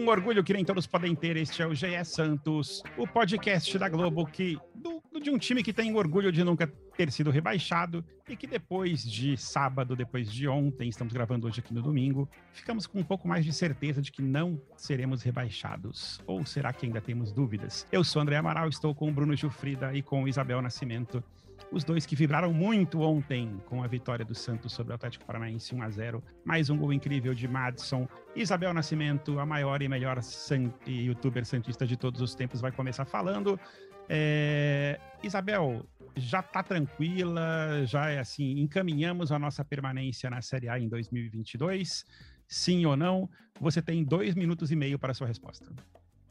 Um orgulho que nem todos podem ter, este é o GE Santos, o podcast da Globo que do, de um time que tem orgulho de nunca ter sido rebaixado e que depois de sábado, depois de ontem, estamos gravando hoje aqui no domingo, ficamos com um pouco mais de certeza de que não seremos rebaixados. Ou será que ainda temos dúvidas? Eu sou André Amaral, estou com o Bruno Gilfrida e com Isabel Nascimento os dois que vibraram muito ontem com a vitória do Santos sobre o Atlético Paranaense 1 a 0 Mais um gol incrível de Madison. Isabel Nascimento, a maior e melhor sant youtuber santista de todos os tempos, vai começar falando. É... Isabel, já tá tranquila? Já é assim, encaminhamos a nossa permanência na Série A em 2022? Sim ou não? Você tem dois minutos e meio para a sua resposta.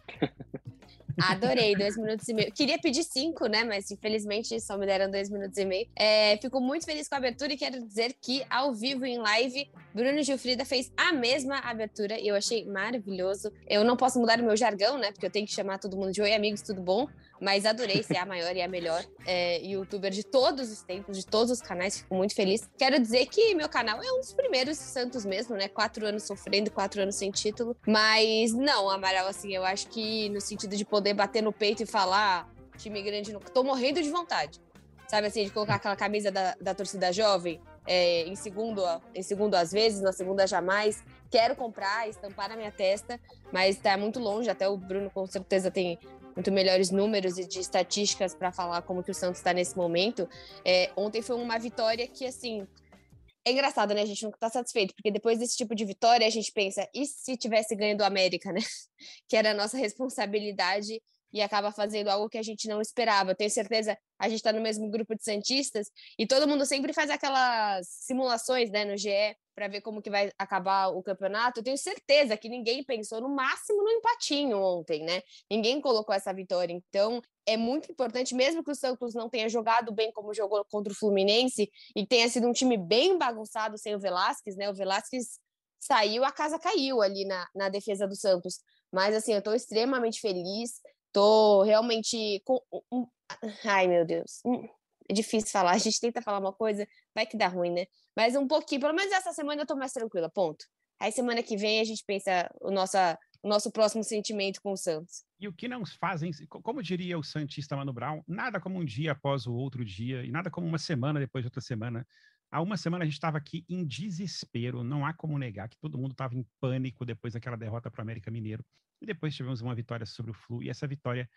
Adorei, dois minutos e meio. Queria pedir cinco, né? Mas infelizmente só me deram dois minutos e meio. É, fico muito feliz com a abertura e quero dizer que, ao vivo, em live, Bruno Gilfrida fez a mesma abertura e eu achei maravilhoso. Eu não posso mudar o meu jargão, né? Porque eu tenho que chamar todo mundo de Oi, amigos, tudo bom? Mas adorei ser a maior e a melhor é, youtuber de todos os tempos, de todos os canais. Fico muito feliz. Quero dizer que meu canal é um dos primeiros Santos mesmo, né? Quatro anos sofrendo, quatro anos sem título. Mas não, Amaral, assim, eu acho que no sentido de poder bater no peito e falar, time grande, não... tô morrendo de vontade. Sabe assim, de colocar aquela camisa da, da torcida jovem é, em segundo, em segundo às vezes, na segunda jamais. Quero comprar, estampar na minha testa, mas está muito longe. Até o Bruno com certeza tem muito melhores números e de estatísticas para falar como que o Santos está nesse momento. É, ontem foi uma vitória que, assim, é engraçado, né? A gente nunca tá satisfeito, porque depois desse tipo de vitória a gente pensa, e se tivesse ganho do América, né? Que era a nossa responsabilidade e acaba fazendo algo que a gente não esperava. Tenho certeza, a gente está no mesmo grupo de Santistas e todo mundo sempre faz aquelas simulações, né, no GE, para ver como que vai acabar o campeonato. Eu tenho certeza que ninguém pensou no máximo no empatinho ontem, né? Ninguém colocou essa vitória. Então, é muito importante, mesmo que o Santos não tenha jogado bem como jogou contra o Fluminense e tenha sido um time bem bagunçado sem o Velasquez, né? O Velasquez saiu, a casa caiu ali na, na defesa do Santos. Mas, assim, eu estou extremamente feliz. Tô realmente com. Ai, meu Deus. Hum, é difícil falar. A gente tenta falar uma coisa, vai que dá ruim, né? Mas um pouquinho, pelo menos essa semana eu tô mais tranquila, ponto. Aí semana que vem a gente pensa o nosso, o nosso próximo sentimento com o Santos. E o que não fazem, como diria o Santista Mano Brown, nada como um dia após o outro dia, e nada como uma semana depois de outra semana. Há uma semana a gente estava aqui em desespero, não há como negar que todo mundo estava em pânico depois daquela derrota para o América Mineiro. E depois tivemos uma vitória sobre o Flu, e essa vitória,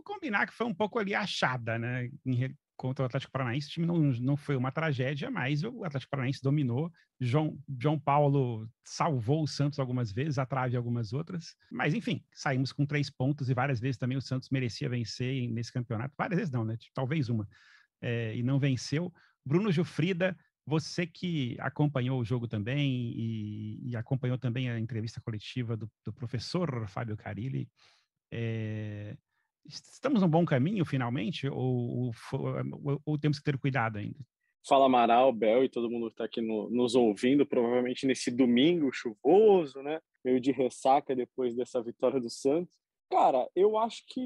vou combinar que foi um pouco ali achada, né? Em, contra o Atlético Paranaense, o time não, não foi uma tragédia, mas o Atlético Paranaense dominou. João, João Paulo salvou o Santos algumas vezes, a trave algumas outras. Mas, enfim, saímos com três pontos e várias vezes também o Santos merecia vencer nesse campeonato. Várias vezes não, né? Talvez uma. É, e não venceu. Bruno Gilfrida, você que acompanhou o jogo também e, e acompanhou também a entrevista coletiva do, do professor Fábio Carilli, é, estamos no bom caminho finalmente ou, ou, ou, temos que ter cuidado ainda? Fala Amaral, Bel e todo mundo que está aqui no, nos ouvindo, provavelmente nesse domingo chuvoso, né? Meio de ressaca depois dessa vitória do Santos. Cara, eu acho que,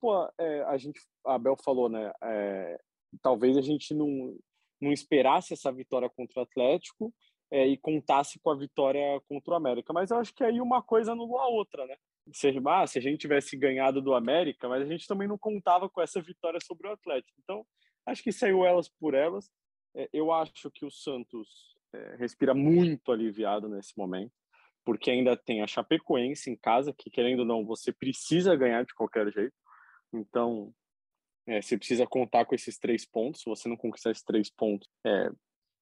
pô, é, a gente, a Bel falou, né? É, talvez a gente não, não esperasse essa vitória contra o Atlético é, e contasse com a vitória contra o América. Mas eu acho que aí uma coisa anulou a outra, né? Se, ah, se a gente tivesse ganhado do América, mas a gente também não contava com essa vitória sobre o Atlético. Então, acho que saiu elas por elas. É, eu acho que o Santos é, respira muito aliviado nesse momento, porque ainda tem a Chapecoense em casa, que querendo ou não, você precisa ganhar de qualquer jeito. Então, é, você precisa contar com esses três pontos. Se você não conquistar esses três pontos, é,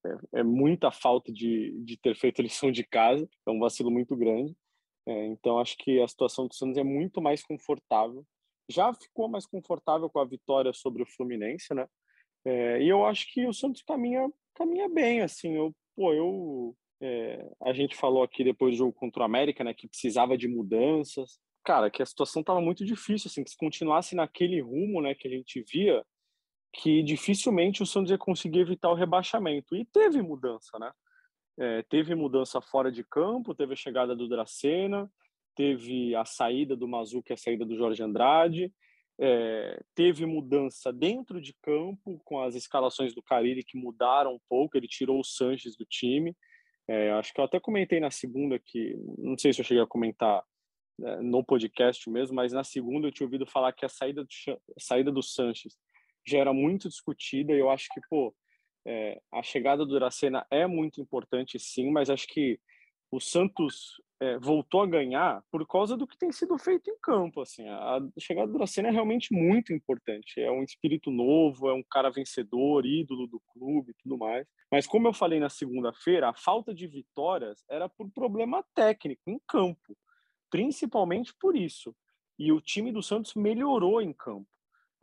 é, é muita falta de, de ter feito lição de casa. É um vacilo muito grande. É, então, acho que a situação do Santos é muito mais confortável. Já ficou mais confortável com a vitória sobre o Fluminense, né? É, e eu acho que o Santos caminha, caminha bem, assim. Eu, pô, eu, é, a gente falou aqui depois do jogo contra o América, né, que precisava de mudanças cara, que a situação estava muito difícil, assim, que se continuasse naquele rumo, né, que a gente via, que dificilmente o Santos ia conseguir evitar o rebaixamento. E teve mudança, né? É, teve mudança fora de campo, teve a chegada do Dracena, teve a saída do Mazuca e a saída do Jorge Andrade, é, teve mudança dentro de campo com as escalações do Carille que mudaram um pouco, ele tirou o Sanches do time. É, acho que eu até comentei na segunda que, não sei se eu cheguei a comentar né, no podcast mesmo, mas na segunda eu tinha ouvido falar que a saída do, a saída do Sanches já era muito discutida e eu acho que, pô, é, a chegada do Dracena é muito importante sim, mas acho que o Santos é, voltou a ganhar por causa do que tem sido feito em campo. Assim, a chegada do Dracena é realmente muito importante. É um espírito novo, é um cara vencedor, ídolo do clube e tudo mais. Mas como eu falei na segunda-feira, a falta de vitórias era por problema técnico em campo, principalmente por isso. E o time do Santos melhorou em campo.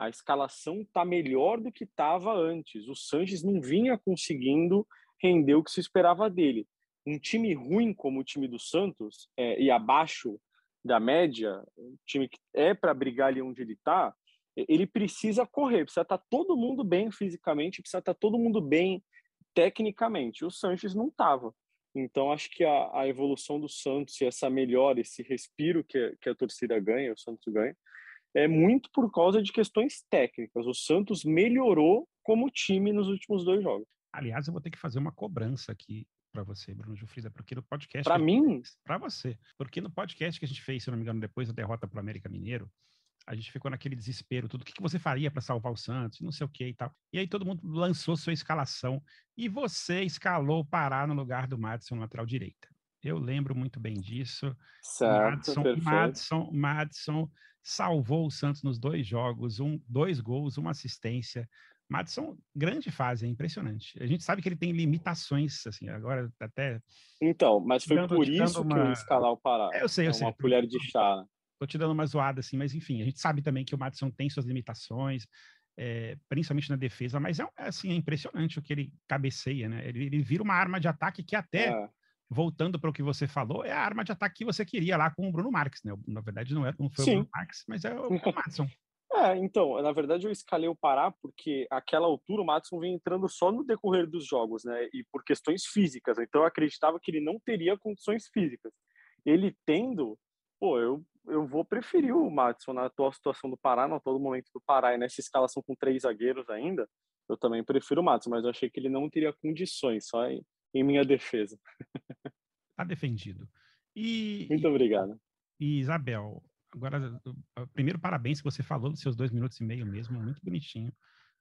A escalação está melhor do que estava antes. O Sanches não vinha conseguindo render o que se esperava dele um time ruim como o time do Santos é, e abaixo da média, um time que é para brigar ali onde ele está, ele precisa correr, precisa estar tá todo mundo bem fisicamente, precisa estar tá todo mundo bem tecnicamente. O Sanches não estava. Então, acho que a, a, evolução do Santos e essa melhora, esse respiro que, que a torcida ganha, o Santos ganha, é muito por causa de questões técnicas. O Santos melhorou como time nos últimos dois jogos. Aliás, eu vou ter que fazer uma cobrança aqui para você, Bruno Jufrida, porque no podcast. Para mim? Para você. Porque no podcast que a gente fez, se não me engano, depois da derrota para o América Mineiro, a gente ficou naquele desespero, tudo. O que, que você faria para salvar o Santos? Não sei o que e tal. E aí todo mundo lançou sua escalação e você escalou parar no lugar do Madison lateral direita. Eu lembro muito bem disso. Certo, Madison, Madison, Madison salvou o Santos nos dois jogos, um, dois gols, uma assistência. Madison, grande fase, é impressionante. A gente sabe que ele tem limitações, assim, agora até. Então, mas foi dando, por isso uma... que eu escalar o Pará. É, eu sei, eu é sei. Uma colher de chá. Tô te dando uma zoada, assim, mas enfim, a gente sabe também que o Madison tem suas limitações, é, principalmente na defesa, mas é, assim, é impressionante o que ele cabeceia, né? Ele, ele vira uma arma de ataque que até. É. Voltando para o que você falou, é a arma de ataque que você queria lá com o Bruno Marques, né? Na verdade, não, é, não foi Sim. o Bruno Marques, mas é o, o Madison. É, então, na verdade eu escalei o Pará porque aquela altura o Matson vem entrando só no decorrer dos jogos, né? E por questões físicas. Então eu acreditava que ele não teria condições físicas. Ele tendo, pô, eu, eu vou preferir o Matson na atual situação do Pará, no todo momento do Pará, e nessa escalação com três zagueiros ainda, eu também prefiro o Matson, mas eu achei que ele não teria condições, só em, em minha defesa. Tá defendido. E, Muito obrigado. E Isabel, Agora, primeiro, parabéns que você falou dos seus dois minutos e meio mesmo, muito bonitinho.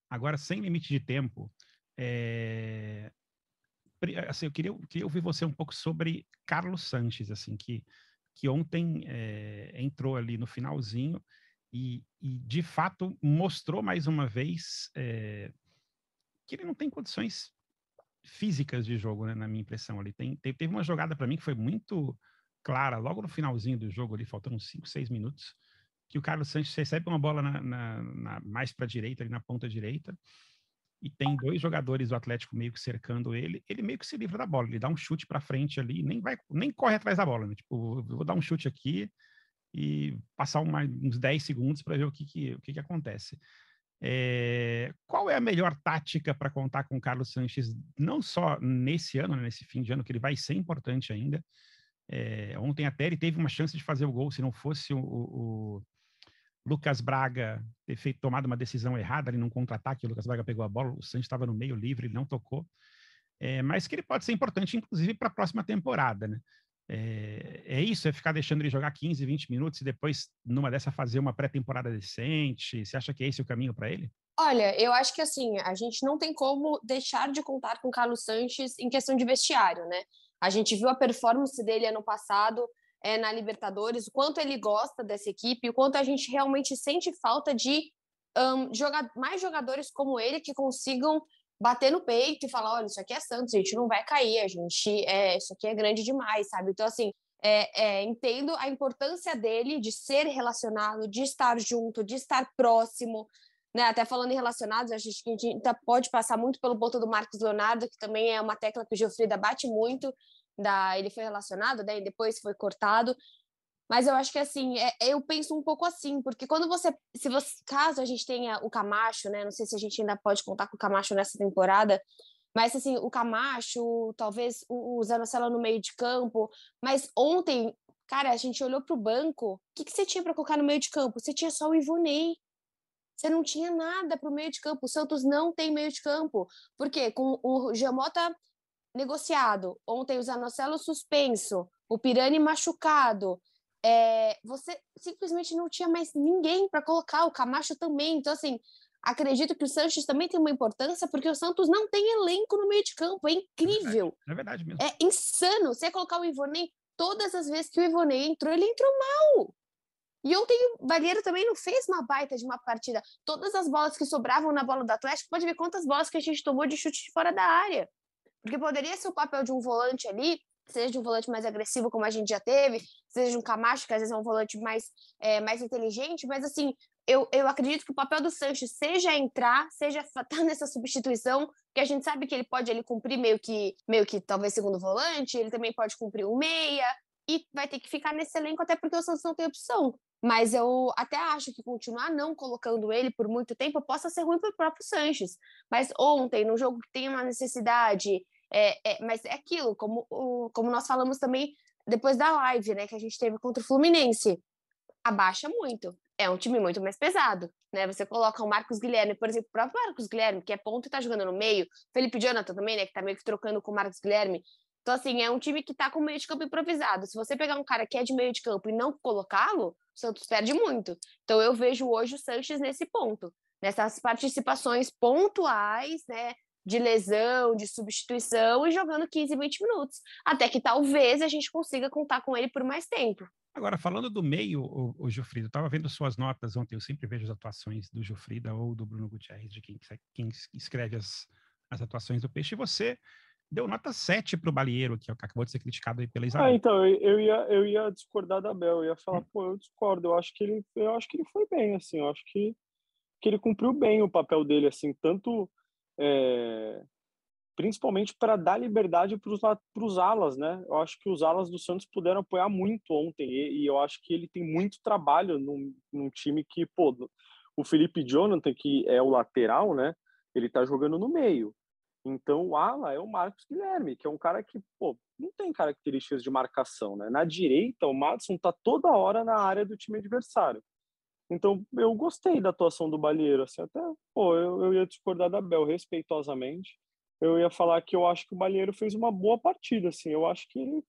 Agora, sem limite de tempo, é... assim, eu queria, queria ouvir você um pouco sobre Carlos Sanches, assim, que, que ontem é, entrou ali no finalzinho e, e, de fato, mostrou mais uma vez é, que ele não tem condições físicas de jogo, né, na minha impressão ali. Tem, teve uma jogada para mim que foi muito clara, logo no finalzinho do jogo, ali, faltando uns 5, 6 minutos, que o Carlos Sanches recebe uma bola na, na, na mais para a direita, ali na ponta direita, e tem dois jogadores do Atlético meio que cercando ele, ele meio que se livra da bola, ele dá um chute para frente ali, nem vai, nem corre atrás da bola, né? Tipo, vou dar um chute aqui e passar uma, uns 10 segundos para ver o que, que, o que, que acontece. É, qual é a melhor tática para contar com o Carlos Sanches, não só nesse ano, né, nesse fim de ano, que ele vai ser importante ainda, é, ontem até ele teve uma chance de fazer o gol, se não fosse o, o Lucas Braga ter feito, tomado uma decisão errada ali num contra-ataque, o Lucas Braga pegou a bola, o Santos estava no meio livre, ele não tocou. É, mas que ele pode ser importante, inclusive, para a próxima temporada, né? É, é, isso, é ficar deixando ele jogar 15, 20 minutos e depois, numa dessa, fazer uma pré-temporada decente? Você acha que é esse o caminho para ele? Olha, eu acho que assim, a gente não tem como deixar de contar com o Carlos Sanches em questão de vestiário, né? A gente viu a performance dele ano passado é, na Libertadores, o quanto ele gosta dessa equipe, o quanto a gente realmente sente falta de um, mais jogadores como ele que consigam bater no peito e falar: olha, isso aqui é Santos, a gente não vai cair, a gente é, isso aqui é grande demais, sabe? Então, assim, é, é, entendo a importância dele de ser relacionado, de estar junto, de estar próximo. Né, até falando em relacionados, a gente, a gente pode passar muito pelo ponto do Marcos Leonardo, que também é uma tecla que o Geofrida bate muito, da ele foi relacionado, né, e depois foi cortado. Mas eu acho que assim, é, eu penso um pouco assim, porque quando você, se você, caso a gente tenha o Camacho, né, não sei se a gente ainda pode contar com o Camacho nessa temporada, mas assim, o Camacho, talvez o, Zanocelo no meio de campo, mas ontem, cara, a gente olhou para o banco, o que, que você tinha para colocar no meio de campo? Você tinha só o Ivonei. Você não tinha nada para o meio de campo. O Santos não tem meio de campo. Porque com o Giamota negociado, ontem o Zanocelo suspenso, o Pirani machucado, é, você simplesmente não tinha mais ninguém para colocar, o Camacho também. Então, assim, acredito que o Sanches também tem uma importância, porque o Santos não tem elenco no meio de campo. É incrível. É verdade, é verdade mesmo. É insano. Você ia colocar o Ivonei, todas as vezes que o Ivonei entrou, ele entrou mal. E ontem o Balheiro também não fez uma baita de uma partida. Todas as bolas que sobravam na bola do Atlético, pode ver quantas bolas que a gente tomou de chute de fora da área. Porque poderia ser o papel de um volante ali, seja um volante mais agressivo, como a gente já teve, seja um Camacho, que às vezes é um volante mais, é, mais inteligente, mas assim, eu, eu acredito que o papel do Sanches seja entrar, seja estar tá nessa substituição, que a gente sabe que ele pode ele cumprir meio que, meio que talvez segundo volante, ele também pode cumprir um meia, e vai ter que ficar nesse elenco até porque o Santos não tem opção. Mas eu até acho que continuar não colocando ele por muito tempo possa ser ruim para o próprio Sanches. Mas ontem, no jogo que tem uma necessidade, é, é, mas é aquilo, como, o, como nós falamos também depois da live, né, que a gente teve contra o Fluminense, abaixa muito. É um time muito mais pesado, né? Você coloca o Marcos Guilherme, por exemplo, o próprio Marcos Guilherme, que é ponto e tá jogando no meio, Felipe Jonathan também, né, que tá meio que trocando com o Marcos Guilherme. Então, assim, é um time que tá com meio de campo improvisado. Se você pegar um cara que é de meio de campo e não colocá-lo, o Santos perde muito. Então, eu vejo hoje o Sanches nesse ponto, nessas participações pontuais, né? De lesão, de substituição e jogando 15, 20 minutos. Até que talvez a gente consiga contar com ele por mais tempo. Agora, falando do meio, o, o Gilfrida, eu estava vendo suas notas ontem, eu sempre vejo as atuações do Gilfrida ou do Bruno Gutierrez, de quem, quem escreve as, as atuações do Peixe, e você deu nota 7 para o Balieiro, que acabou de ser criticado aí pela Isabel. Ah, então, eu ia, eu ia discordar da Bel, eu ia falar, hum. pô, eu discordo, eu acho que ele, eu acho que ele foi bem, assim, eu acho que, que ele cumpriu bem o papel dele, assim, tanto, é, principalmente para dar liberdade para os alas, né? Eu acho que os alas do Santos puderam apoiar muito ontem, e, e eu acho que ele tem muito trabalho num, num time que, pô, o Felipe Jonathan, que é o lateral, né? Ele tá jogando no meio. Então, o ala é o Marcos Guilherme, que é um cara que, pô, não tem características de marcação, né? Na direita, o Madison tá toda hora na área do time adversário. Então, eu gostei da atuação do Balieiro, assim, até, pô, eu, eu ia discordar da Bel respeitosamente. Eu ia falar que eu acho que o Balieiro fez uma boa partida, assim, eu acho que ele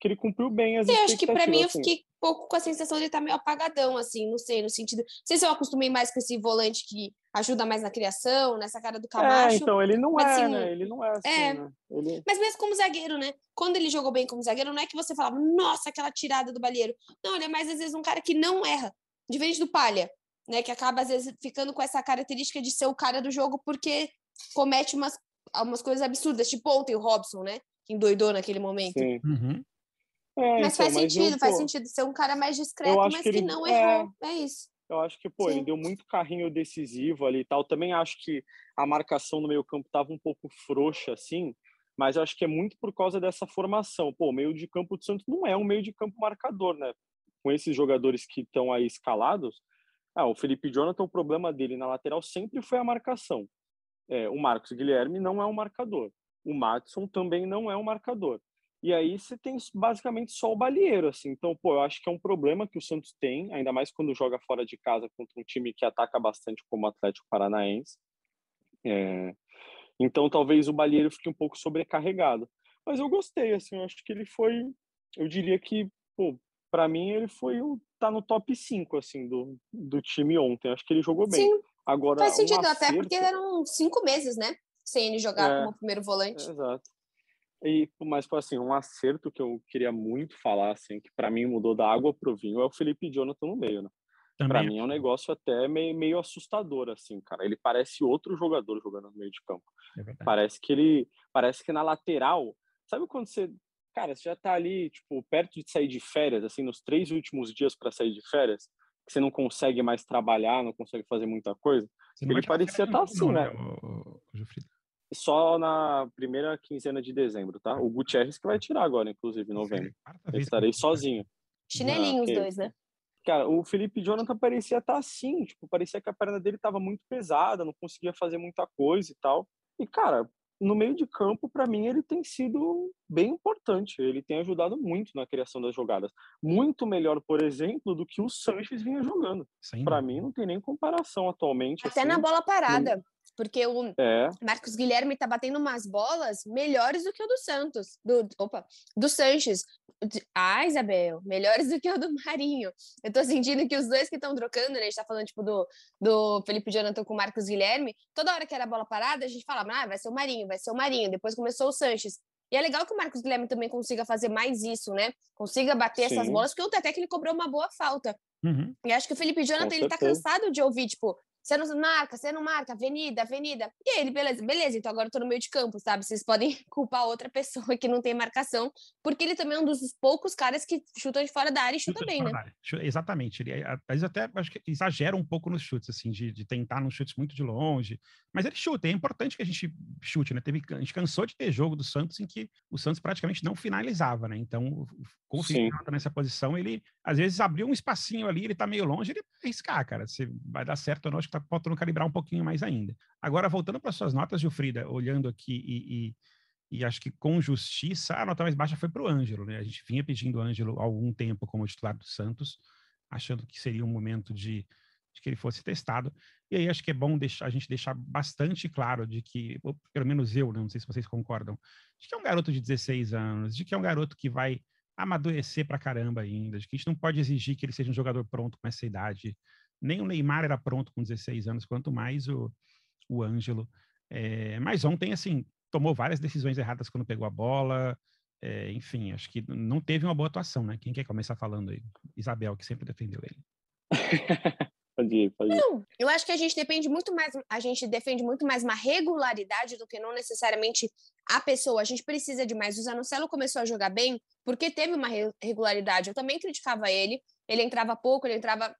que ele cumpriu bem as eu acho que para mim eu assim. fiquei um pouco com a sensação de estar tá meio apagadão, assim, não sei, no sentido. Não sei se eu acostumei mais com esse volante que ajuda mais na criação, nessa cara do é, Camacho. É, então, ele não mas, é, assim, né? Ele não é assim, é, né? ele... Mas mesmo como zagueiro, né? Quando ele jogou bem como zagueiro, não é que você falava, nossa, aquela tirada do balheiro. Não, ele é mais, às vezes, um cara que não erra. Diferente do Palha, né? Que acaba, às vezes, ficando com essa característica de ser o cara do jogo porque comete umas, umas coisas absurdas. Tipo ontem o Robson, né? Que endoidou naquele momento. Sim. Uhum. É, mas então, faz mas sentido, eu, faz pô, sentido ser um cara mais discreto, mas que, ele, que não é, errou. É isso. Eu acho que, pô, Sim. ele deu muito carrinho decisivo ali e tal. Também acho que a marcação no meio campo estava um pouco frouxa, assim, mas eu acho que é muito por causa dessa formação. Pô, o meio de campo do Santos não é um meio de campo marcador, né? Com esses jogadores que estão aí escalados. Ah, o Felipe Jonathan, o problema dele na lateral sempre foi a marcação. É, o Marcos Guilherme não é um marcador. O Matson também não é um marcador. E aí você tem basicamente só o balieiro, assim. Então, pô, eu acho que é um problema que o Santos tem, ainda mais quando joga fora de casa contra um time que ataca bastante como o Atlético Paranaense. É... Então, talvez o balieiro fique um pouco sobrecarregado. Mas eu gostei, assim, eu acho que ele foi, eu diria que, pô, para mim ele foi o tá no top 5 assim do, do time ontem. Acho que ele jogou bem. Sim. Agora faz sentido um acerto... até porque eram cinco meses, né? Sem ele jogar é, como primeiro volante. exato. E, mas foi assim, um acerto que eu queria muito falar, assim, que para mim mudou da água pro vinho, é o Felipe Jonathan no meio, né? Para mim é um negócio até meio, meio assustador, assim, cara. Ele parece outro jogador jogando no meio de campo. É parece que ele, parece que na lateral, sabe quando você, cara, você já tá ali, tipo, perto de sair de férias, assim, nos três últimos dias para sair de férias, que você não consegue mais trabalhar, não consegue fazer muita coisa. Ele parecia estar tá assim, né? né? O, o, o só na primeira quinzena de dezembro, tá? O Gutierrez que vai tirar agora, inclusive, em novembro. Eu estarei sozinho. Chinelinho os dois, né? Cara, o Felipe Jonathan parecia estar tá assim, tipo, parecia que a perna dele estava muito pesada, não conseguia fazer muita coisa e tal. E, cara, no meio de campo, para mim, ele tem sido bem importante. Ele tem ajudado muito na criação das jogadas. Muito melhor, por exemplo, do que o Sanches vinha jogando. Para mim, não tem nem comparação atualmente. Até assim, na bola parada. Porque o é. Marcos Guilherme tá batendo umas bolas melhores do que o do Santos. Do, opa, do Sanches. Ah, Isabel, melhores do que o do Marinho. Eu tô sentindo que os dois que estão trocando, né? A gente tá falando, tipo, do, do Felipe Jonathan com o Marcos Guilherme. Toda hora que era bola parada, a gente falava, ah, vai ser o Marinho, vai ser o Marinho. Depois começou o Sanches. E é legal que o Marcos Guilherme também consiga fazer mais isso, né? Consiga bater Sim. essas bolas, porque o até que ele cobrou uma boa falta. Uhum. E acho que o Felipe Jonathan, ele tá cansado de ouvir, tipo, você não marca, você não marca, avenida, avenida. E ele, beleza, beleza, então agora eu tô no meio de campo, sabe? Vocês podem culpar outra pessoa que não tem marcação, porque ele também é um dos poucos caras que chutam de fora da área e chuta, chuta bem, né? Exatamente. Ele, às vezes até acho que exagera um pouco nos chutes, assim, de, de tentar nos chutes muito de longe. Mas ele chuta, é importante que a gente chute, né? Teve, a gente cansou de ter jogo do Santos em que o Santos praticamente não finalizava, né? Então, com o nessa posição, ele às vezes abriu um espacinho ali, ele tá meio longe, ele vai arriscar, cara. Se vai dar certo ou não, acho tá faltando calibrar um pouquinho mais ainda. Agora, voltando para suas notas, Gilfrida, olhando aqui e, e, e, acho que com justiça, a nota mais baixa foi para o Ângelo, né? A gente vinha pedindo o Ângelo há algum tempo como titular do Santos, achando que seria um momento de, de que ele fosse testado. E aí acho que é bom deixar, a gente deixar bastante claro de que, pelo menos eu, né? não sei se vocês concordam, de que é um garoto de 16 anos, de que é um garoto que vai amadurecer para caramba ainda, de que a gente não pode exigir que ele seja um jogador pronto com essa idade, nem o Neymar era pronto com 16 anos, quanto mais o, o Ângelo. É, mas ontem, assim, tomou várias decisões erradas quando pegou a bola. É, enfim, acho que não teve uma boa atuação, né? Quem quer começar falando aí? Isabel, que sempre defendeu ele. pode ir, pode ir. Não, eu acho que a gente depende muito mais, a gente defende muito mais uma regularidade do que não necessariamente a pessoa. A gente precisa de mais. O Zanocelo começou a jogar bem porque teve uma regularidade. Eu também criticava ele. Ele entrava pouco, ele entrava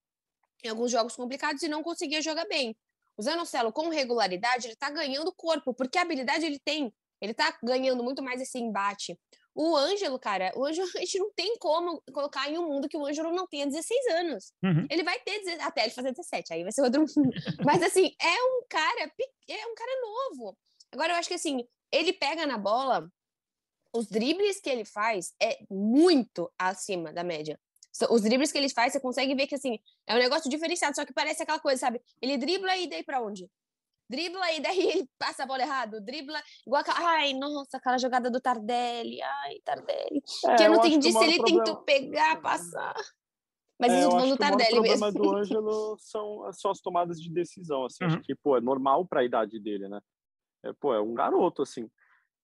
em alguns jogos complicados e não conseguia jogar bem. O Zanocelo, com regularidade, ele tá ganhando corpo, porque a habilidade ele tem. Ele tá ganhando muito mais esse embate. O Ângelo, cara, o Ângelo, a gente não tem como colocar em um mundo que o Ângelo não tenha 16 anos. Uhum. Ele vai ter 16, até ele fazer 17, aí vai ser outro mundo. Mas assim, é um cara, é um cara novo. Agora eu acho que assim, ele pega na bola, os dribles que ele faz é muito acima da média. Os dribles que ele faz, você consegue ver que, assim, é um negócio diferenciado, só que parece aquela coisa, sabe? Ele dribla e daí pra onde? Dribla e daí ele passa a bola errado. Dribla, igual aquela, ai, nossa, aquela jogada do Tardelli. Ai, Tardelli. É, que eu não entendi se ele problema... tentou pegar, passar. Mas é, isso falando do Tardelli mesmo. O problema do Ângelo são, são as tomadas de decisão, assim. Uhum. Acho que, pô, é normal pra idade dele, né? É, pô, é um garoto, assim.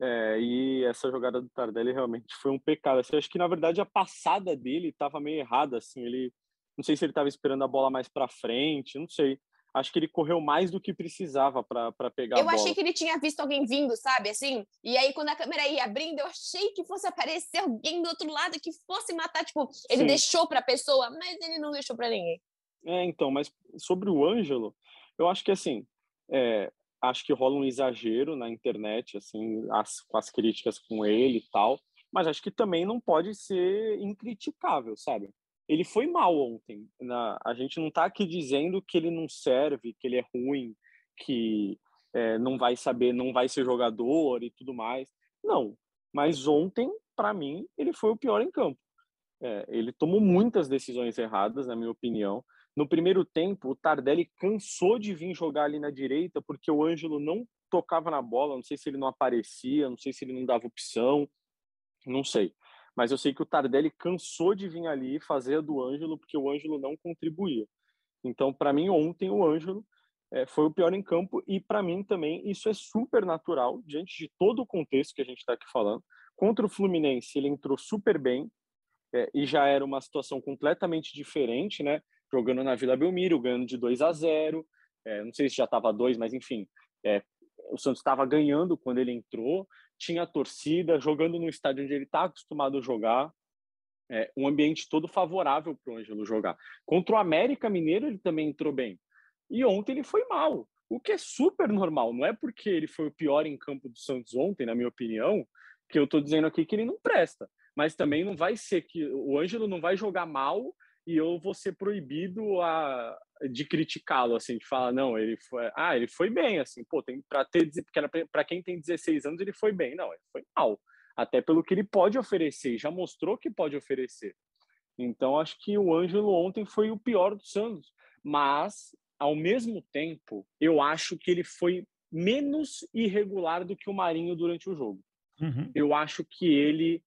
É, e essa jogada do Tardelli realmente foi um pecado. Assim, acho que na verdade a passada dele estava meio errada. Assim, ele não sei se ele estava esperando a bola mais para frente, não sei. Acho que ele correu mais do que precisava para pegar eu a bola. Eu achei que ele tinha visto alguém vindo, sabe? Assim, e aí quando a câmera ia abrindo, eu achei que fosse aparecer alguém do outro lado que fosse matar. Tipo, ele Sim. deixou para a pessoa, mas ele não deixou para ninguém. É, então, mas sobre o Ângelo, eu acho que assim, é, acho que rola um exagero na internet, assim, as, com as críticas com ele e tal, mas acho que também não pode ser incriticável, sabe? Ele foi mal ontem. Na, a gente não está aqui dizendo que ele não serve, que ele é ruim, que é, não vai saber, não vai ser jogador e tudo mais. Não. Mas ontem, para mim, ele foi o pior em campo. É, ele tomou muitas decisões erradas, na minha opinião. No primeiro tempo, o Tardelli cansou de vir jogar ali na direita porque o Ângelo não tocava na bola, não sei se ele não aparecia, não sei se ele não dava opção, não sei. Mas eu sei que o Tardelli cansou de vir ali fazer a do Ângelo porque o Ângelo não contribuía. Então, para mim, ontem o Ângelo é, foi o pior em campo e para mim também isso é super natural diante de todo o contexto que a gente está aqui falando. Contra o Fluminense ele entrou super bem é, e já era uma situação completamente diferente, né? Jogando na Vila Belmiro, ganhando de 2 a 0. É, não sei se já estava 2, mas enfim, é, o Santos estava ganhando quando ele entrou, tinha torcida, jogando no estádio onde ele está acostumado a jogar, é, um ambiente todo favorável para o Ângelo jogar. Contra o América Mineiro, ele também entrou bem. E ontem ele foi mal, o que é super normal. Não é porque ele foi o pior em campo do Santos ontem, na minha opinião, que eu estou dizendo aqui que ele não presta. Mas também não vai ser que o Ângelo não vai jogar mal e eu vou ser proibido a, de criticá-lo, assim, de falar, não, ele foi, ah, ele foi bem, assim, pô, tem para ter, para quem tem 16 anos, ele foi bem, não, ele foi mal, até pelo que ele pode oferecer, já mostrou que pode oferecer. Então, acho que o Ângelo ontem foi o pior do Santos, mas, ao mesmo tempo, eu acho que ele foi menos irregular do que o Marinho durante o jogo. Uhum. Eu acho que ele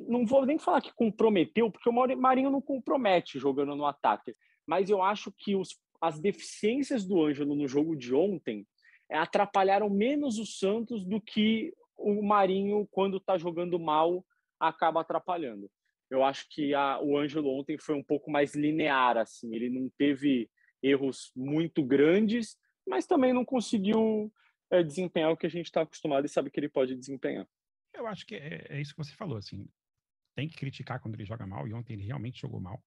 não vou nem falar que comprometeu, porque o Marinho não compromete jogando no ataque, mas eu acho que os, as deficiências do Ângelo no jogo de ontem é, atrapalharam menos o Santos do que o Marinho, quando está jogando mal, acaba atrapalhando. Eu acho que a, o Ângelo ontem foi um pouco mais linear, assim, ele não teve erros muito grandes, mas também não conseguiu é, desempenhar o que a gente está acostumado e sabe que ele pode desempenhar. Eu acho que é, é, isso que você falou, assim, tem que criticar quando ele joga mal, e ontem ele realmente jogou mal,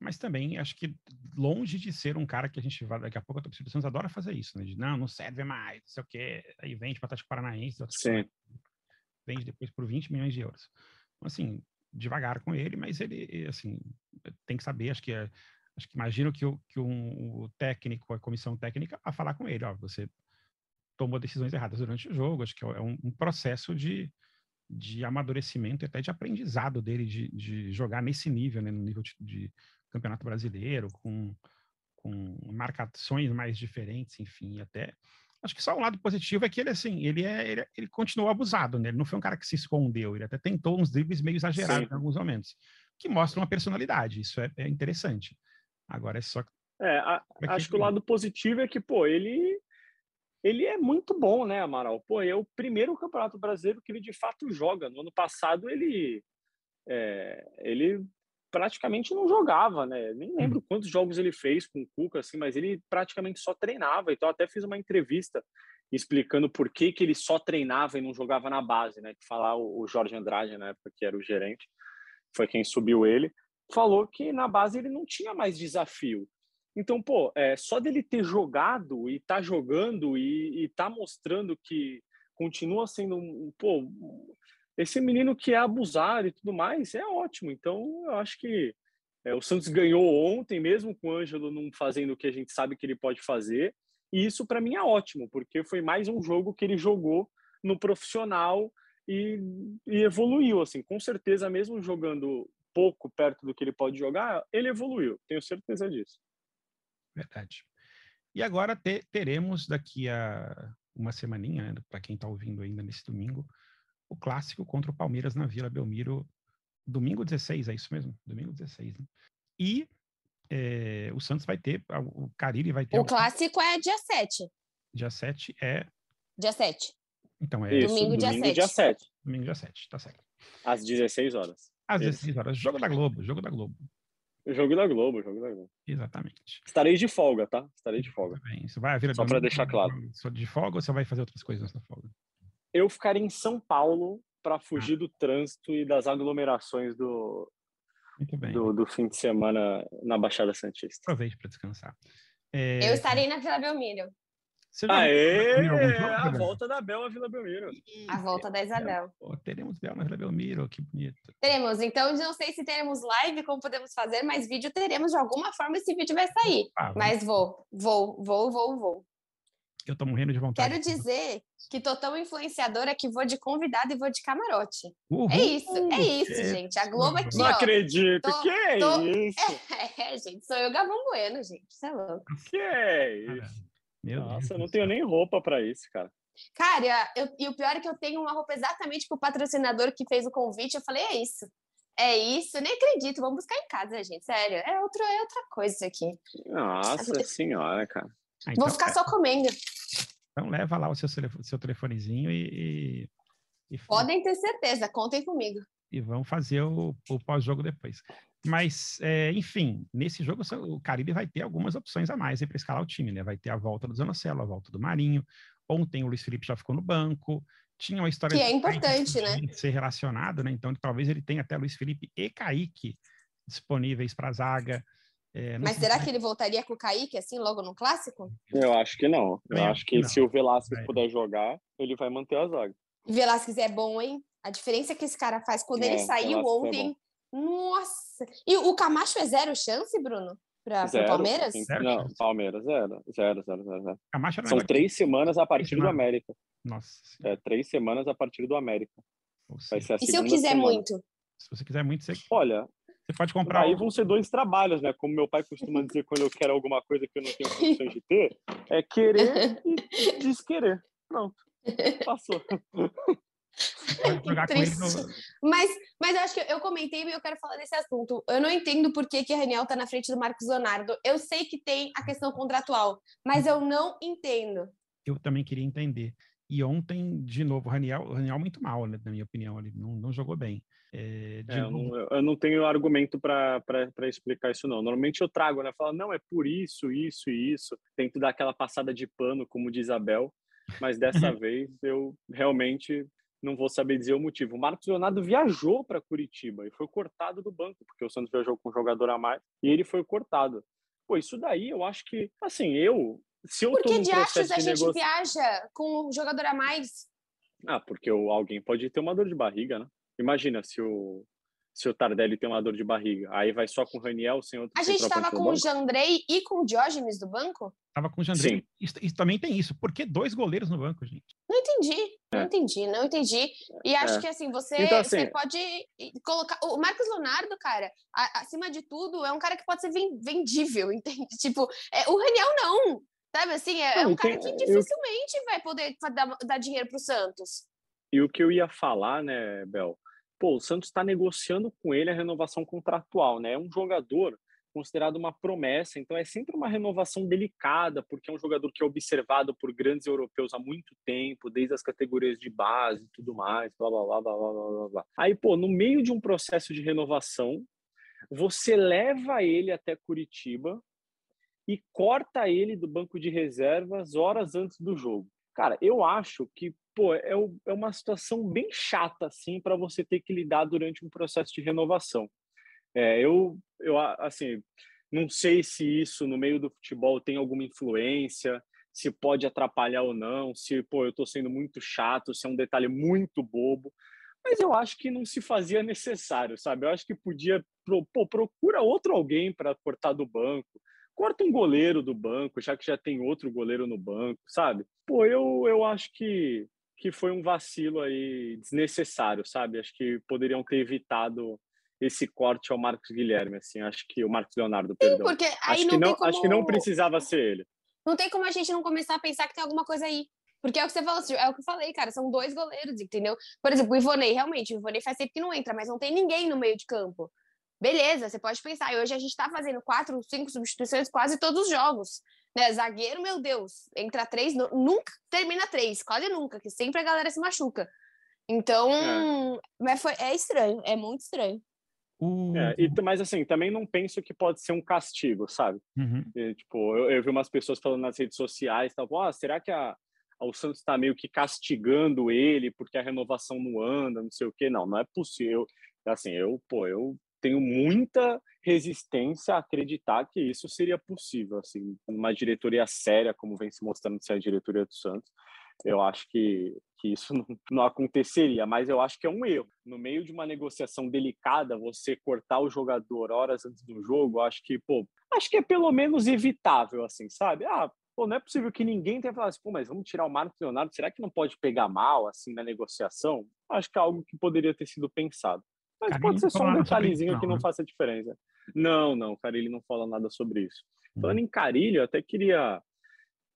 mas também acho que longe de ser um cara que a gente vai, daqui a pouco a torcida do Santos adora fazer isso, né, de não, não serve mais, não sei o quê, aí vende para Atlético Paranaense, Sim. vende depois por 20 milhões de euros. Então, assim, devagar com ele, mas ele, assim, tem que saber, acho que é, acho que imagino que o, que um, o técnico, a comissão técnica, a falar com ele, ó, você tomou decisões erradas durante o jogo, acho que é um, um processo de, de amadurecimento e até de aprendizado dele de, de jogar nesse nível, né, no nível de, de campeonato brasileiro, com, com marcações mais diferentes, enfim, até acho que só um lado positivo é que ele assim, ele é ele, ele continuou abusado, né? Ele não foi um cara que se escondeu, ele até tentou uns dribles meio exagerados Sim. em alguns momentos, que mostram uma personalidade, isso é, é interessante. Agora é só é, a, acho que o lado positivo é que, pô, ele ele é muito bom, né, Amaral? Pô, é o primeiro campeonato brasileiro que ele de fato joga. No ano passado ele é, ele praticamente não jogava, né? Nem hum. lembro quantos jogos ele fez com o Cuca, assim, mas ele praticamente só treinava. Então até fiz uma entrevista explicando por que, que ele só treinava e não jogava na base, né? Que falar o Jorge Andrade na época que era o gerente, foi quem subiu ele, falou que na base ele não tinha mais desafio. Então, pô, é, só dele ter jogado e tá jogando e, e tá mostrando que continua sendo um, pô, esse menino que é abusado e tudo mais, é ótimo. Então, eu acho que é, o Santos ganhou ontem, mesmo com o Ângelo não fazendo o que a gente sabe que ele pode fazer. E isso para mim é ótimo, porque foi mais um jogo que ele jogou no profissional e, e evoluiu. Assim, com certeza, mesmo jogando pouco perto do que ele pode jogar, ele evoluiu. Tenho certeza disso. Verdade. E agora te, teremos daqui a uma semaninha, né, para quem está ouvindo ainda nesse domingo, o clássico contra o Palmeiras na Vila Belmiro, domingo 16, é isso mesmo? Domingo 16, né? E é, o Santos vai ter, o Carille vai ter... O clássico é dia 7. Dia 7 é... Dia 7. Então é... Isso, domingo, dia, domingo 7. dia 7. Domingo dia 7, tá certo. Às 16 horas. Às Isso. 16 horas. Jogo da Globo, jogo da Globo. Jogo da Globo, jogo da Globo. Exatamente. Estarei de folga, tá? Estarei de folga. Bem, você vai a Só para deixar claro. Só de folga ou você vai fazer outras coisas na folga? Eu ficarei em São Paulo para fugir ah. do trânsito e das aglomerações do, do, do, fim de semana na Baixada Santista. Aproveite para descansar. É... Eu estarei na Vila Belmiro. Você já Aê! a volta da Bel à Vila Belmiro. A volta da Isabel. Pô, teremos Bel na Vila Belmiro, que bonito. Teremos. Então, não sei se teremos live, como podemos fazer, mas vídeo teremos de alguma forma. Esse vídeo vai sair. Ah, mas vou, vou, vou, vou, vou. Eu tô morrendo de vontade. Quero dizer que tô tão influenciadora que vou de convidado e vou de camarote. Uhul. É isso, é isso, gente. A Globo aqui, Não ó, acredito, tô, que é tô... isso? É, gente, sou eu Gavão Bueno, gente. Você é louco. Que é isso? Meu Nossa, eu não tenho nem roupa para isso, cara. Cara, eu, e o pior é que eu tenho uma roupa exatamente pro patrocinador que fez o convite. Eu falei, é isso. É isso, nem acredito. Vamos buscar em casa, gente. Sério, é, outro, é outra coisa isso aqui. Nossa senhora, cara. Ah, então, Vou ficar só comendo. Então leva lá o seu, seu telefonezinho e, e, e... Podem ter certeza, contem comigo. E vão fazer o, o pós-jogo depois. Mas, é, enfim, nesse jogo o Caribe vai ter algumas opções a mais para escalar o time, né? Vai ter a volta do Zanocelo, a volta do Marinho. Ontem o Luiz Felipe já ficou no banco. Tinha uma história que é importante, né? Ser relacionado, né? Então talvez ele tenha até Luiz Felipe e Kaique disponíveis para a zaga. É, Mas será que ele voltaria com o Kaique assim logo no clássico? Eu acho que não. Eu acho que não. se o Velasquez é. puder jogar, ele vai manter a zaga. Velasquez é bom, hein? A diferença que esse cara faz quando é, ele saiu é ontem, nossa! E o Camacho é zero chance, Bruno? Para o Palmeiras? Zero não, chance. Palmeiras, zero. Zero, zero, zero. zero. Camacho São três semanas a partir do América. Nossa. É, três semanas a partir do América. Vai ser a e se eu quiser semana. muito? Se você quiser muito, você. Olha. Você pode comprar. Aí vão ser dois trabalhos, né? Como meu pai costuma dizer quando eu quero alguma coisa que eu não tenho condições de ter, é querer e desquerer. Pronto. Passou. jogar com ele no... mas, mas eu acho que eu comentei e eu quero falar desse assunto. Eu não entendo por que, que a Raniel tá na frente do Marcos Leonardo. Eu sei que tem a questão contratual, mas eu não entendo. Eu também queria entender. E ontem, de novo, o Raniel, o Raniel muito mal, né, na minha opinião, ele não, não jogou bem. É, é, eu, não, eu, não, tenho argumento para explicar isso, não. Normalmente eu trago, né? Falo, não, é por isso, isso e isso. Tento dar aquela passada de pano, como diz Isabel, mas dessa vez eu realmente não vou saber dizer o motivo. O Marcos Leonardo viajou para Curitiba e foi cortado do banco, porque o Santos viajou com um jogador a mais e ele foi cortado. Pô, isso daí eu acho que, assim, eu. Se eu Por que de achas a gente viaja com um jogador a mais? Ah, porque alguém pode ter uma dor de barriga, né? Imagina se o, se o Tardelli tem uma dor de barriga. Aí vai só com o Raniel, sem outro. A gente estava com o Jandrei e com o Diógenes do banco? Tava com o Jandrei. Isso, isso, também tem isso. Por que dois goleiros no banco, gente? Não entendi. É. Não entendi, não entendi. E acho é. que assim, você, então, assim, você pode colocar. O Marcos Leonardo, cara, a, acima de tudo, é um cara que pode ser vendível, entende? Tipo, é, o Raniel não. Sabe assim, é, é não, é um cara que dificilmente eu... vai poder dar, dar dinheiro pro Santos. E o que eu ia falar, né, Bel? Pô, o Santos está negociando com ele a renovação contratual, né? É um jogador considerado uma promessa, então é sempre uma renovação delicada, porque é um jogador que é observado por grandes europeus há muito tempo, desde as categorias de base e tudo mais, blá, blá, blá, blá, blá, blá, blá. Aí, pô, no meio de um processo de renovação, você leva ele até Curitiba e corta ele do banco de reservas horas antes do jogo. Cara, eu acho que pô, é, é uma situação bem chata, assim, para você ter que lidar durante um processo de renovação. É, eu, eu, assim, não sei se isso no meio do futebol tem alguma influência, se pode atrapalhar ou não, se, pô, eu estou sendo muito chato, se é um detalhe muito bobo, mas eu acho que não se fazia necessário, sabe? Eu acho que podia, pô, procura outro alguém para cortar do banco, corta um goleiro do banco, já que já tem outro goleiro no banco, sabe? Pô, eu, eu acho que que foi um vacilo aí desnecessário, sabe? Acho que poderiam ter evitado esse corte ao Marcos Guilherme, assim, acho que o Marcos Leonardo, perdão. Sim, acho não, não como... acho que não precisava ser ele. Não tem como a gente não começar a pensar que tem alguma coisa aí. Porque é o que você falou, é o que eu falei, cara, são dois goleiros, entendeu? Por exemplo, o Ivonei, realmente, o Ivonei faz tempo que não entra, mas não tem ninguém no meio de campo. Beleza, você pode pensar, e hoje a gente tá fazendo quatro, cinco substituições quase todos os jogos. Né? Zagueiro, meu Deus, entra três, nunca termina três, quase nunca, que sempre a galera se machuca. Então, é, mas foi, é estranho, é muito estranho. É, e, mas assim, também não penso que pode ser um castigo, sabe? Uhum. E, tipo, eu, eu, vi umas pessoas falando nas redes sociais, tal, ah, será que a, a, o Santos está meio que castigando ele porque a renovação não anda, não sei o quê? Não, não é possível. Assim, eu, pô, eu tenho muita resistência a acreditar que isso seria possível, assim, uma diretoria séria, como vem se mostrando ser a diretoria do Santos, eu acho que, que isso não, não, aconteceria, mas eu acho que é um erro. No meio de uma negociação delicada, você cortar o jogador horas antes do jogo, acho que, pô, acho que é pelo menos evitável, assim, sabe? Ah, pô, não é possível que ninguém tenha falado assim, pô, mas vamos tirar o Marcos Leonardo, será que não pode pegar mal, assim, na negociação? Acho que é algo que poderia ter sido pensado. Mas pode ser só um detalhezinho não, que não né? faça diferença. Não, não, Carilli não fala nada sobre isso. Hum. Falando em Carilli, eu até queria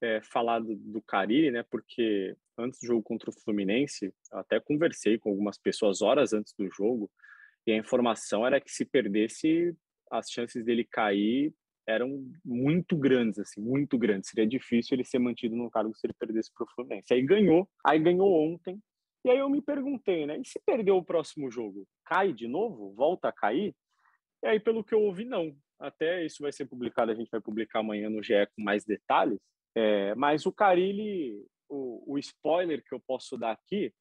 é, falar do, do Carilli, né? Porque antes do jogo contra o Fluminense, até conversei com algumas pessoas horas antes do jogo, e a informação era que se perdesse, as chances dele cair eram muito grandes, assim, muito grandes. Seria difícil ele ser mantido no cargo se ele perdesse para o Fluminense. Aí ganhou, aí ganhou ontem, e aí eu me perguntei, né? E se perder o próximo jogo, cai de novo? Volta a cair? E aí, pelo que eu ouvi, não. Até isso vai ser publicado, a gente vai publicar amanhã no GE com mais detalhes. É, mas o Carilli, o, o, spoiler que eu posso dar aqui,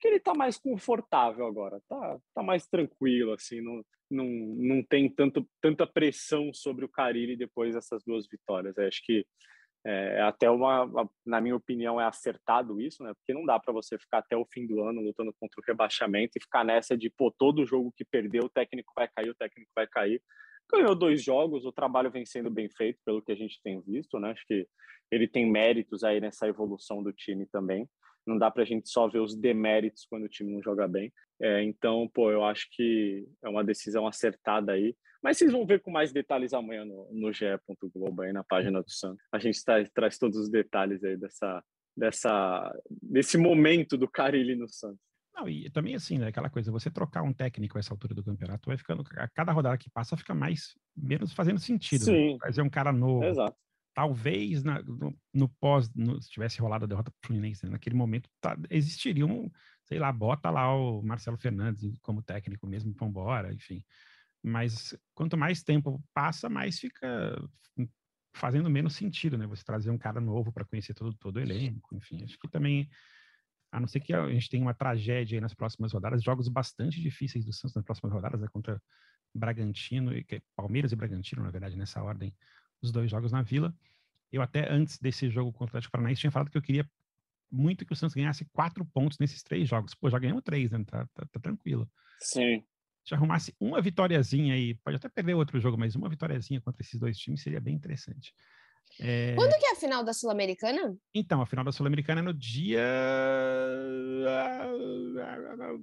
que ele tá mais confortável agora, tá, tá mais tranquilo, assim, não, não, não tem tanto, tanta pressão sobre o Carilli depois dessas duas vitórias. acho que é, é até uma, na minha opinião, é acertado isso, né? Porque não dá para você ficar até o fim do ano lutando contra o rebaixamento e ficar nessa de, pô, todo jogo que perdeu, o técnico vai cair, o técnico vai cair. Ganhou dois jogos, o trabalho vem sendo bem feito, pelo que a gente tem visto, né? Acho que ele tem méritos aí nessa evolução do time também. Não dá para a gente só ver os deméritos quando o time não joga bem. É, então, pô, eu acho que é uma decisão acertada aí. Mas vocês vão ver com mais detalhes amanhã no, no ge.globo aí na página do Santos. A gente tá, traz todos os detalhes aí dessa, dessa, desse momento do Carilli no Santos. Não, e também assim, né, aquela coisa, você trocar um técnico a essa altura do campeonato vai ficando, a cada rodada que passa fica mais, menos fazendo sentido. Né? Sim. Né? Fazer um cara novo. Exato. Talvez na, no, no, pós, no, se tivesse rolado a derrota pro Fluminense, né, naquele momento tá, existiria um, sei lá, bota lá o Marcelo Fernandes como técnico mesmo, embora, enfim. Mas quanto mais tempo passa, mais fica fazendo menos sentido, né? Você trazer um cara novo para conhecer todo, todo o elenco, enfim. Acho que também a não ser que a gente tenha uma tragédia aí nas próximas rodadas, jogos bastante difíceis do Santos nas próximas rodadas, né, contra Bragantino, e Palmeiras e Bragantino, na verdade, nessa ordem, os dois jogos na Vila. Eu até antes desse jogo contra o Atlético Paranaense tinha falado que eu queria muito que o Santos ganhasse quatro pontos nesses três jogos. Pô, já ganhamos três, né? Tá, tá, tá tranquilo. Sim. Se arrumasse uma vitóriazinha aí, pode até perder outro jogo, mas uma vitóriazinha contra esses dois times seria bem interessante. É... Quando que é a final da Sul-Americana? Então, a final da Sul-Americana é no dia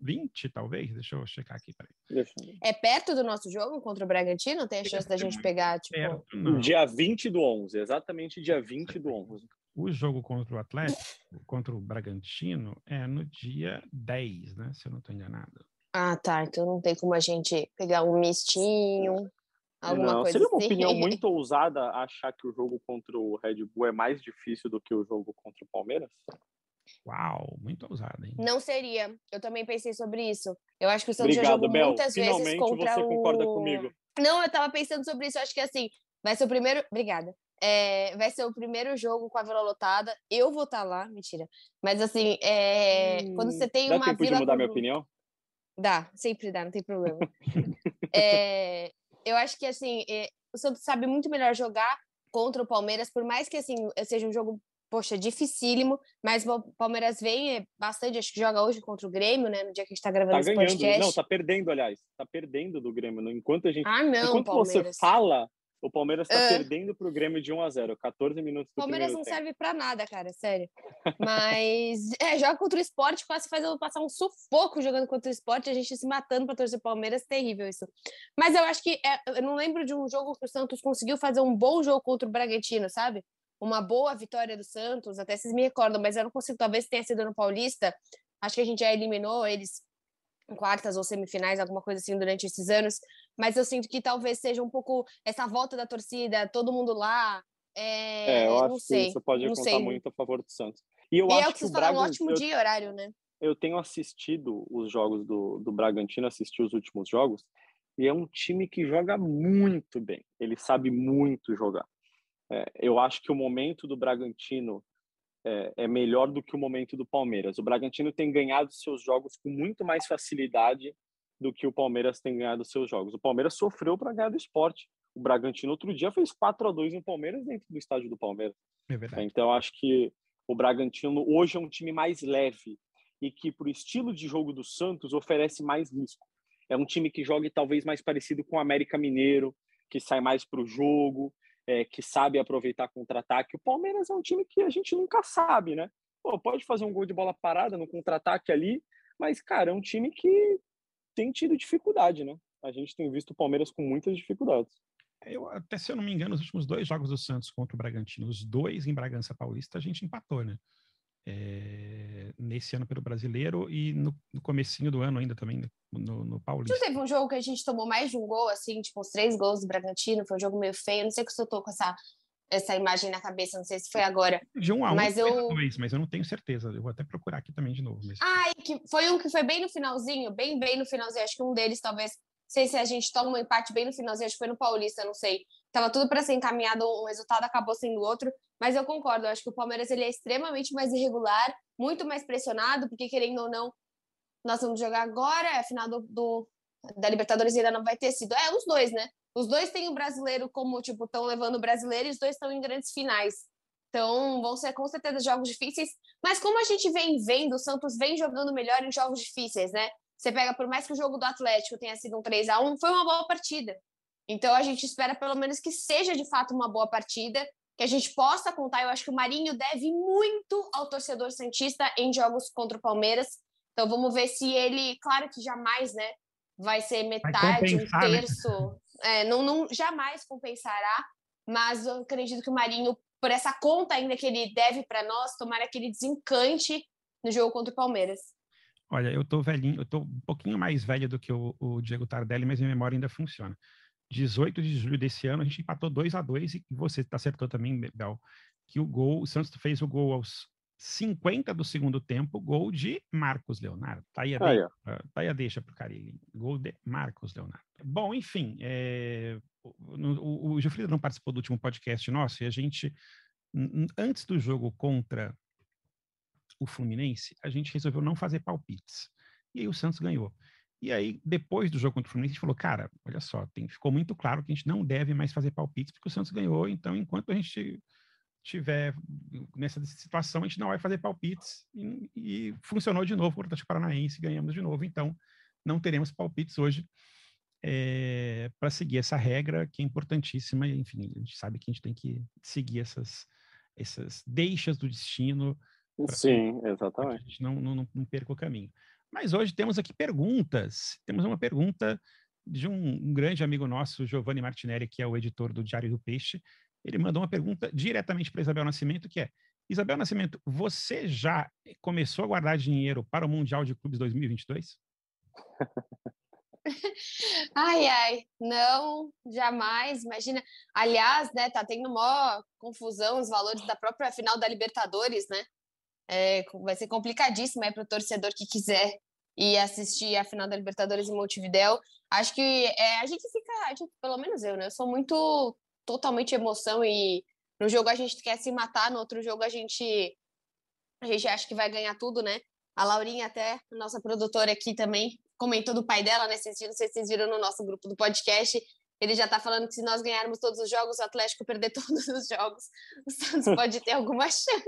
20, talvez. Deixa eu checar aqui, peraí. É perto do nosso jogo contra o Bragantino? Tem a chance da gente pegar, tipo... Perto, dia 20 do 11, exatamente dia 20 do 11. O jogo contra o Atlético, contra o Bragantino, é no dia 10, né? Se eu não estou enganado. Ah, tá. Então não tem como a gente pegar um mistinho. Alguma não, coisa seria uma assim. opinião muito ousada achar que o jogo contra o Red Bull é mais difícil do que o jogo contra o Palmeiras? Uau, muito ousada, hein? Não seria. Eu também pensei sobre isso. Eu acho que o Santos Obrigado, já jogou Bel. muitas Finalmente vezes contra você o... concorda comigo. Não, eu tava pensando sobre isso. Eu acho que assim, vai ser o primeiro. Obrigada. É, vai ser o primeiro jogo com a vila lotada. Eu vou estar tá lá, mentira. Mas assim, é, hum, quando você tem dá uma tempo vila. De mudar minha opinião? Dá, sempre dá, não tem problema. é, eu acho que assim, é, o Santos sabe muito melhor jogar contra o Palmeiras, por mais que assim seja um jogo, poxa, dificílimo, mas o Palmeiras vem é bastante, acho que joga hoje contra o Grêmio, né, no dia que a gente tá gravando tá esse ganhando. podcast. Não, tá perdendo, aliás, tá perdendo do Grêmio, enquanto a gente, ah, não, enquanto Palmeiras. você fala, o Palmeiras está uh, perdendo para o Grêmio de 1 a 0 14 minutos do Palmeiras não tempo. serve para nada, cara, sério. Mas é, joga contra o esporte, quase faz eu passar um sufoco jogando contra o esporte, a gente se matando para torcer Palmeiras, terrível isso. Mas eu acho que é, eu não lembro de um jogo que o Santos conseguiu fazer um bom jogo contra o Bragantino, sabe? Uma boa vitória do Santos, até vocês me recordam, mas eu não consigo, talvez tenha sido no Paulista. Acho que a gente já eliminou eles quartas ou semifinais, alguma coisa assim durante esses anos, mas eu sinto que talvez seja um pouco essa volta da torcida, todo mundo lá. É, é eu acho sei, que isso pode contar sei. muito a favor do Santos. E eu e acho é o que, que o Braga, um ótimo eu, dia horário, né? Eu tenho assistido os jogos do, do Bragantino, assisti os últimos jogos, e é um time que joga muito bem. Ele sabe muito jogar. É, eu acho que o momento do Bragantino é, é, melhor do que o momento do Palmeiras. O Bragantino tem ganhado seus jogos com muito mais facilidade do que o Palmeiras tem ganhado seus jogos. O Palmeiras sofreu para ganhar do esporte. O Bragantino outro dia fez 4 a 2 no Palmeiras dentro do estádio do Palmeiras. É verdade. Então acho que o Bragantino hoje é um time mais leve e que para o estilo de jogo do Santos oferece mais risco. É um time que joga talvez mais parecido com o América Mineiro, que sai mais para o jogo, é, que sabe aproveitar contra-ataque. O Palmeiras é um time que a gente nunca sabe, né? Pô, pode fazer um gol de bola parada no contra-ataque ali, mas, cara, é um time que tem tido dificuldade, né? A gente tem visto o Palmeiras com muitas dificuldades. Eu, até se eu não me engano, os últimos dois jogos do Santos contra o Bragantino, os dois em Bragança Paulista, a gente empatou, né? É, nesse ano pelo Brasileiro e no, no comecinho do ano ainda também no, no Paulista. Não teve um jogo que a gente tomou mais de um gol, assim, tipo, uns três gols do Bragantino, foi um jogo meio feio, não sei se eu tô com essa, essa imagem na cabeça, não sei se foi agora. De um a um, mas eu... dois, mas eu não tenho certeza, eu vou até procurar aqui também de novo. Mas... Ah, que foi um que foi bem no finalzinho, bem, bem no finalzinho, acho que um deles talvez, não sei se a gente toma um empate bem no finalzinho, acho que foi no Paulista, não sei. Tava tudo para ser encaminhado, um resultado acabou sendo outro, mas eu concordo, eu acho que o Palmeiras ele é extremamente mais irregular, muito mais pressionado, porque querendo ou não, nós vamos jogar agora, a final do, do, da Libertadores ainda não vai ter sido. É, os dois, né? Os dois têm o brasileiro como, tipo, estão levando o brasileiro e os dois estão em grandes finais. Então, vão ser com certeza jogos difíceis. Mas como a gente vem vendo, o Santos vem jogando melhor em jogos difíceis, né? Você pega, por mais que o jogo do Atlético tenha sido um 3 a 1 foi uma boa partida. Então, a gente espera pelo menos que seja de fato uma boa partida, que a gente possa contar. Eu acho que o Marinho deve muito ao torcedor Santista em jogos contra o Palmeiras. Então vamos ver se ele, claro que jamais, né? Vai ser metade, um né? terço. Né? É, não, não jamais compensará, mas eu acredito que o Marinho por essa conta ainda que ele deve para nós, tomara que ele desencante no jogo contra o Palmeiras. Olha, eu tô velhinho, eu tô um pouquinho mais velho do que o, o Diego Tardelli, mas minha memória ainda funciona. 18 de julho desse ano, a gente empatou 2 a 2 e você acertou também, Bel, que o gol, o Santos fez o gol aos 50 do segundo tempo, gol de Marcos Leonardo. Tá aí a, ah, é. tá aí a deixa para o Carilli. Gol de Marcos Leonardo. Bom, enfim, é, o, o, o Gilfrido não participou do último podcast nosso e a gente, antes do jogo contra o Fluminense, a gente resolveu não fazer palpites. E aí o Santos ganhou. E aí, depois do jogo contra o Fluminense, a gente falou, cara, olha só, tem, ficou muito claro que a gente não deve mais fazer palpites, porque o Santos ganhou, então enquanto a gente tiver nessa situação, a gente não vai fazer palpites. E, e funcionou de novo contra o Atlético Paranaense, ganhamos de novo, então não teremos palpites hoje é, para seguir essa regra que é importantíssima. E, enfim, a gente sabe que a gente tem que seguir essas, essas deixas do destino. Sim, exatamente. a gente não, não, não perca o caminho. Mas hoje temos aqui perguntas. Temos uma pergunta de um, um grande amigo nosso, Giovanni Martinelli, que é o editor do Diário do Peixe, ele mandou uma pergunta diretamente para Isabel Nascimento, que é: Isabel Nascimento, você já começou a guardar dinheiro para o Mundial de Clubes 2022? ai, ai, não, jamais. Imagina. Aliás, né, tá tendo uma confusão os valores da própria final da Libertadores, né? É, vai ser complicadíssimo para o torcedor que quiser ir assistir a final da Libertadores em Montevidéu. Acho que é, a gente fica, a gente, pelo menos eu, né? Eu sou muito totalmente emoção e no jogo a gente quer se matar, no outro jogo a gente a gente acha que vai ganhar tudo, né? A Laurinha até, nossa produtora aqui também, comentou do pai dela, né? Vocês, não sei se vocês viram no nosso grupo do podcast, ele já tá falando que se nós ganharmos todos os jogos, o Atlético perder todos os jogos, o Santos pode ter alguma chance.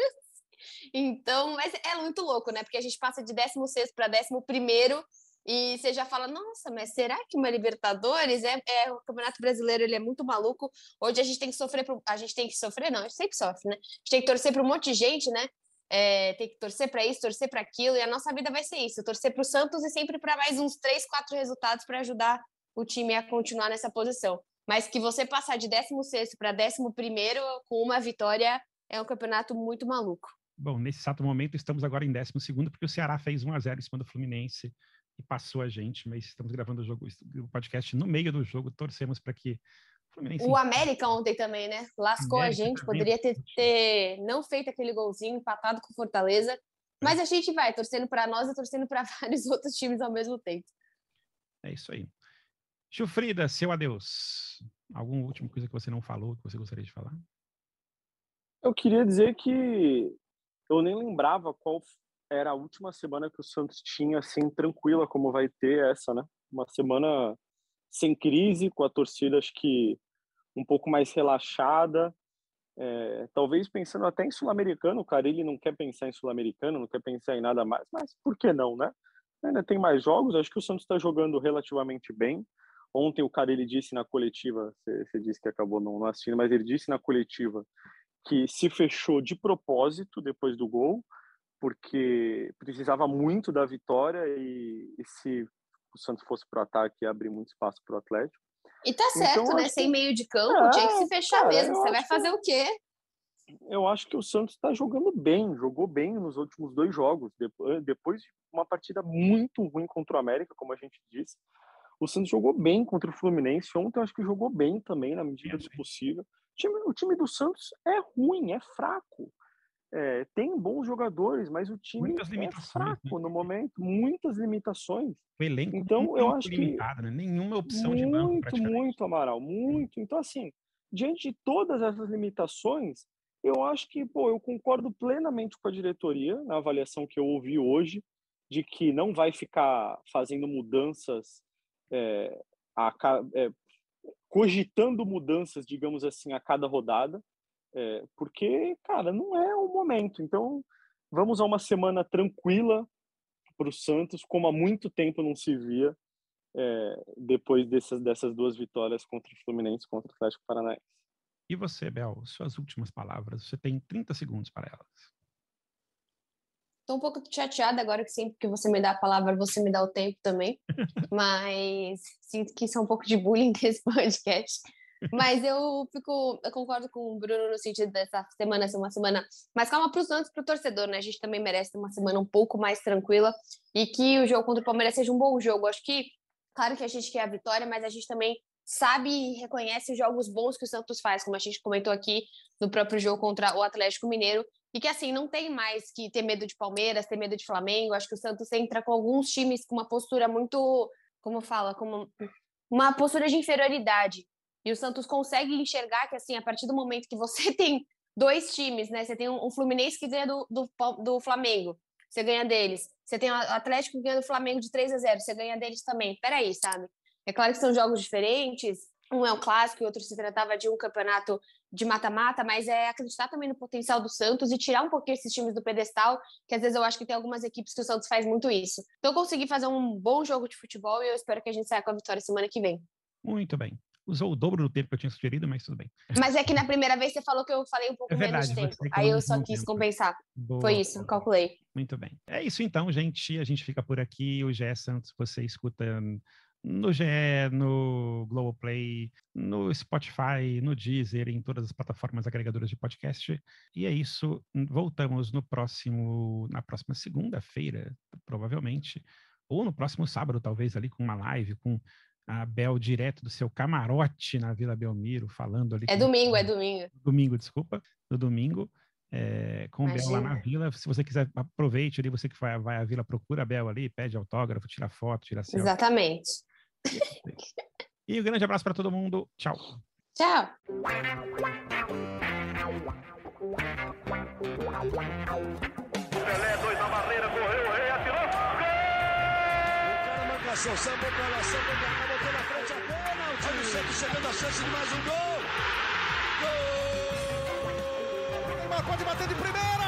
Então, mas é muito louco, né? Porque a gente passa de 16 para 11 e você já fala, nossa, mas será que uma Libertadores é, é, o Campeonato Brasileiro ele é muito maluco. Hoje a gente tem que sofrer pro, a gente tem que sofrer, não, a gente sempre sofre, né? A gente tem que torcer para um monte de gente, né? É, tem que torcer para isso, torcer para aquilo, e a nossa vida vai ser isso, torcer para o Santos e sempre para mais uns três, quatro resultados para ajudar o time a continuar nessa posição. Mas que você passar de 16 para 11 com uma vitória é um campeonato muito maluco. Bom, nesse exato momento estamos agora em 12 porque o Ceará fez 1 a 0 em cima do Fluminense e passou a gente, mas estamos gravando o, jogo, o podcast no meio do jogo, torcemos para que o América ontem também, né? Lascou a gente, poderia ter, ter não feito aquele golzinho, empatado com Fortaleza, é. mas a gente vai torcendo para nós e torcendo para vários outros times ao mesmo tempo. É isso aí. Chufrida, seu adeus. Alguma última coisa que você não falou, que você gostaria de falar? Eu queria dizer que eu nem lembrava qual era a última semana que o Santos tinha, assim, tranquila como vai ter essa, né? Uma semana sem crise, com a torcida, acho que um pouco mais relaxada. É, talvez pensando até em sul-americano, o Carilli não quer pensar em sul-americano, não quer pensar em nada mais, mas por que não, né? Ainda tem mais jogos, acho que o Santos está jogando relativamente bem. Ontem o Carilli disse na coletiva, você disse que acabou não, não assistindo, mas ele disse na coletiva que se fechou de propósito depois do gol, porque precisava muito da vitória e, e se o Santos fosse para o ataque, ia abrir muito espaço para o Atlético. E tá certo, então, né? Sem meio de campo, é, tinha que se fechar cara, mesmo. Você vai fazer que... o quê? Eu acho que o Santos está jogando bem, jogou bem nos últimos dois jogos. Depois de uma partida muito ruim contra o América, como a gente disse, o Santos jogou bem contra o Fluminense. Ontem eu acho que jogou bem também, na medida do possível. O time, o time do Santos é ruim, é fraco. É, tem bons jogadores, mas o time é fraco né? no momento, muitas limitações. O elenco então eu acho limitado, que né? nenhuma opção muito, de banco muito, muito Amaral, muito. Então assim, diante de todas essas limitações, eu acho que pô, eu concordo plenamente com a diretoria na avaliação que eu ouvi hoje de que não vai ficar fazendo mudanças é, a, é, cogitando mudanças, digamos assim, a cada rodada. É, porque, cara, não é o momento. Então, vamos a uma semana tranquila para o Santos, como há muito tempo não se via, é, depois dessas, dessas duas vitórias contra o Fluminense contra o Atlético Paranaense. E você, Bel, suas últimas palavras, você tem 30 segundos para elas. Estou um pouco chateada agora que sempre que você me dá a palavra, você me dá o tempo também. Mas sinto que isso é um pouco de bullying desse podcast. Mas eu fico, eu concordo com o Bruno no sentido dessa semana ser uma semana mais calma para os Santos, para o torcedor, né? A gente também merece uma semana um pouco mais tranquila e que o jogo contra o Palmeiras seja um bom jogo. Acho que, claro que a gente quer a vitória, mas a gente também sabe e reconhece os jogos bons que o Santos faz, como a gente comentou aqui no próprio jogo contra o Atlético Mineiro, e que assim não tem mais que ter medo de Palmeiras, ter medo de Flamengo. Acho que o Santos entra com alguns times com uma postura muito, como fala, como uma postura de inferioridade. E o Santos consegue enxergar que assim, a partir do momento que você tem dois times, né? Você tem um Fluminense que ganha do, do, do Flamengo, você ganha deles. Você tem o Atlético que ganha do Flamengo de 3 a 0, você ganha deles também. Peraí, sabe? É claro que são jogos diferentes, um é um clássico e outro se tratava de um campeonato de mata-mata, mas é acreditar também no potencial do Santos e tirar um pouquinho esses times do pedestal, que às vezes eu acho que tem algumas equipes que o Santos faz muito isso. Então eu consegui fazer um bom jogo de futebol e eu espero que a gente saia com a vitória semana que vem. Muito bem. Usou o dobro do tempo que eu tinha sugerido, mas tudo bem. Mas é que na primeira vez você falou que eu falei um pouco é verdade, menos tempo. Aí eu só quis tempo. compensar. Boa, Foi isso, calculei. Muito bem. É isso então, gente. A gente fica por aqui. O Gé Santos, você escuta no GE, no Globoplay, no Spotify, no Deezer, em todas as plataformas agregadoras de podcast. E é isso. Voltamos no próximo, na próxima segunda-feira, provavelmente, ou no próximo sábado, talvez ali com uma live com a Bel direto do seu camarote na Vila Belmiro, falando ali. É domingo, é domingo. Domingo, desculpa, no domingo. É, com Imagina. o Bel lá na vila. Se você quiser, aproveite ali, você que vai, vai à vila, procura a Bel ali, pede autógrafo, tira foto, tira selfie. Exatamente. E um grande abraço para todo mundo. Tchau. Tchau. O marcação, sambou pra lá, sambou botou na frente a bola. O time Santos chegando a chance de mais um gol. Gol! O Neymar pode bater de primeira.